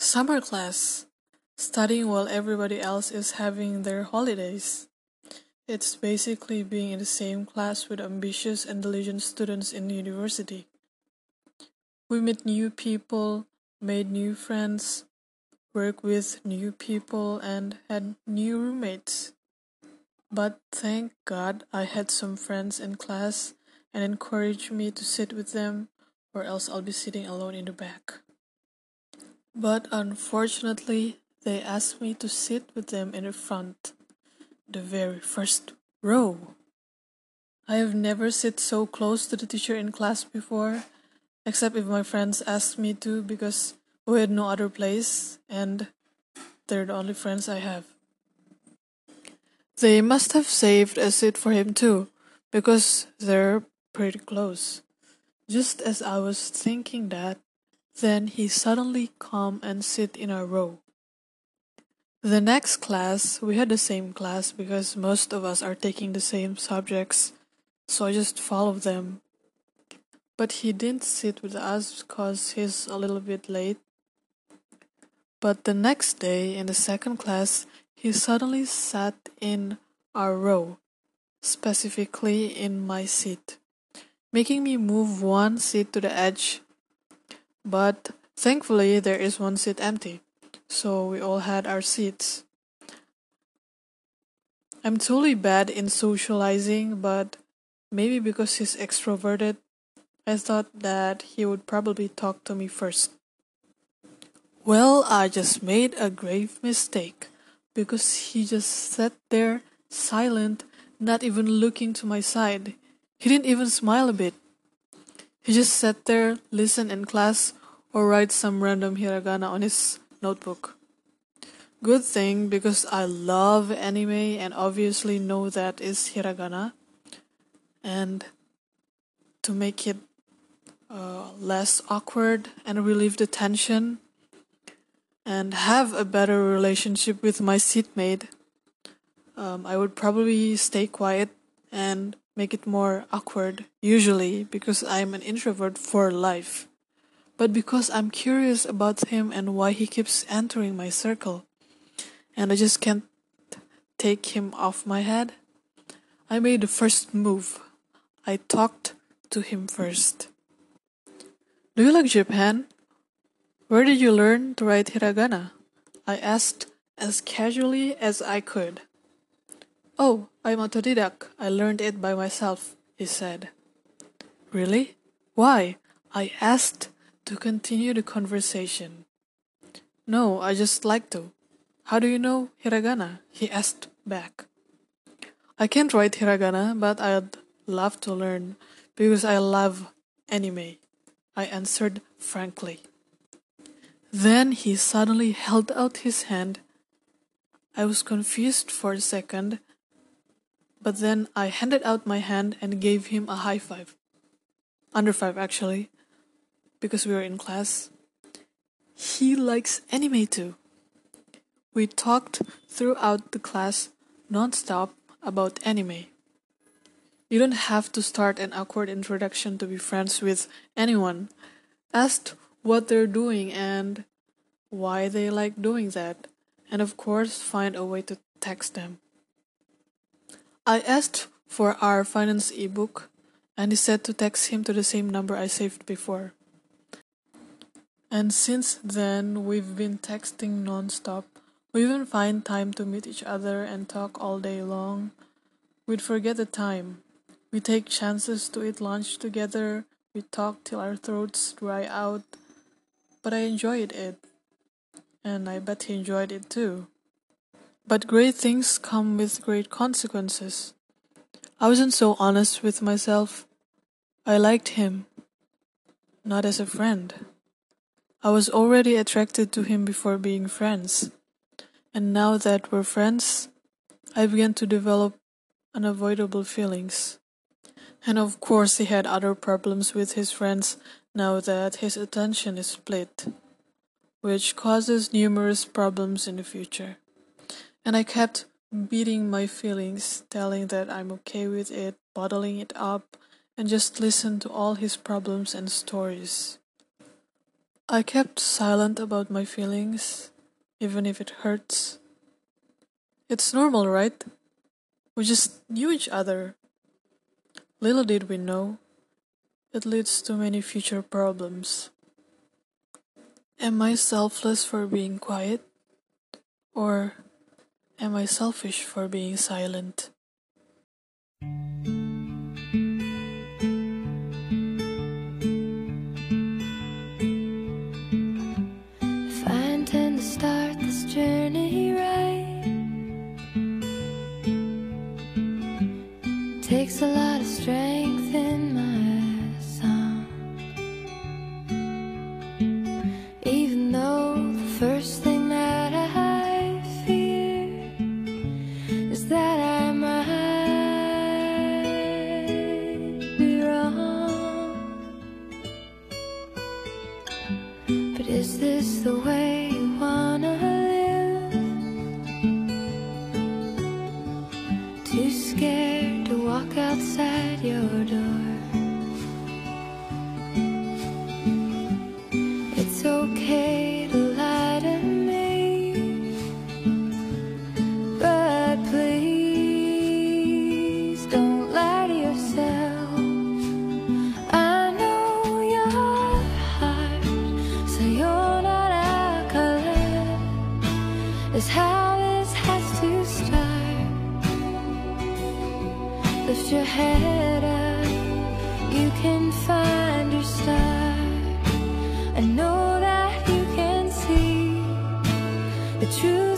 Summer class. Studying while everybody else is having their holidays. It's basically being in the same class with ambitious and diligent students in university. We meet new people, made new friends, worked with new people, and had new roommates. But thank God I had some friends in class and encouraged me to sit with them, or else I'll be sitting alone in the back. But unfortunately, they asked me to sit with them in the front, the very first row. I have never sit so close to the teacher in class before, except if my friends asked me to because we had no other place and they're the only friends I have. They must have saved a seat for him too, because they're pretty close. Just as I was thinking that, then he suddenly come and sit in our row. The next class, we had the same class because most of us are taking the same subjects, so I just followed them. But he didn't sit with us because he's a little bit late. But the next day, in the second class, he suddenly sat in our row, specifically in my seat, making me move one seat to the edge. But thankfully, there is one seat empty, so we all had our seats. I'm totally bad in socializing, but maybe because he's extroverted, I thought that he would probably talk to me first. Well, I just made a grave mistake because he just sat there silent, not even looking to my side. He didn't even smile a bit. He just sat there, listen in class, or write some random hiragana on his notebook. Good thing because I love anime and obviously know that is hiragana. And to make it uh, less awkward and relieve the tension and have a better relationship with my seatmate, um, I would probably stay quiet and make it more awkward, usually because I'm an introvert for life. But because I'm curious about him and why he keeps entering my circle, and I just can't take him off my head, I made the first move. I talked to him first. Do you like Japan? Where did you learn to write hiragana? I asked as casually as I could. Oh, I'm autodidact. I learned it by myself, he said. Really? Why? I asked to continue the conversation. No, I just like to. How do you know hiragana? He asked back. I can't write hiragana, but I'd love to learn because I love anime. I answered frankly. Then he suddenly held out his hand. I was confused for a second, but then I handed out my hand and gave him a high five. Under five, actually, because we were in class. He likes anime too. We talked throughout the class non-stop about anime. You don't have to start an awkward introduction to be friends with anyone. Ask what they're doing and why they like doing that, and of course, find a way to text them. I asked for our finance ebook, and he said to text him to the same number I saved before. And since then, we've been texting non-stop. We even find time to meet each other and talk all day long. We'd forget the time. We take chances to eat lunch together. We talk till our throats dry out. But I enjoyed it. And I bet he enjoyed it too. But great things come with great consequences. I wasn't so honest with myself. I liked him. Not as a friend. I was already attracted to him before being friends. And now that we're friends, I began to develop unavoidable feelings. And of course, he had other problems with his friends now that his attention is split, which causes numerous problems in the future. And I kept beating my feelings, telling that I'm okay with it, bottling it up, and just listen to all his problems and stories. I kept silent about my feelings, even if it hurts. It's normal, right? We just knew each other. Little did we know, it leads to many future problems. Am I selfless for being quiet? Or Am I selfish for being silent? is the way Lift your head up, you can find your star. I know that you can see the truth.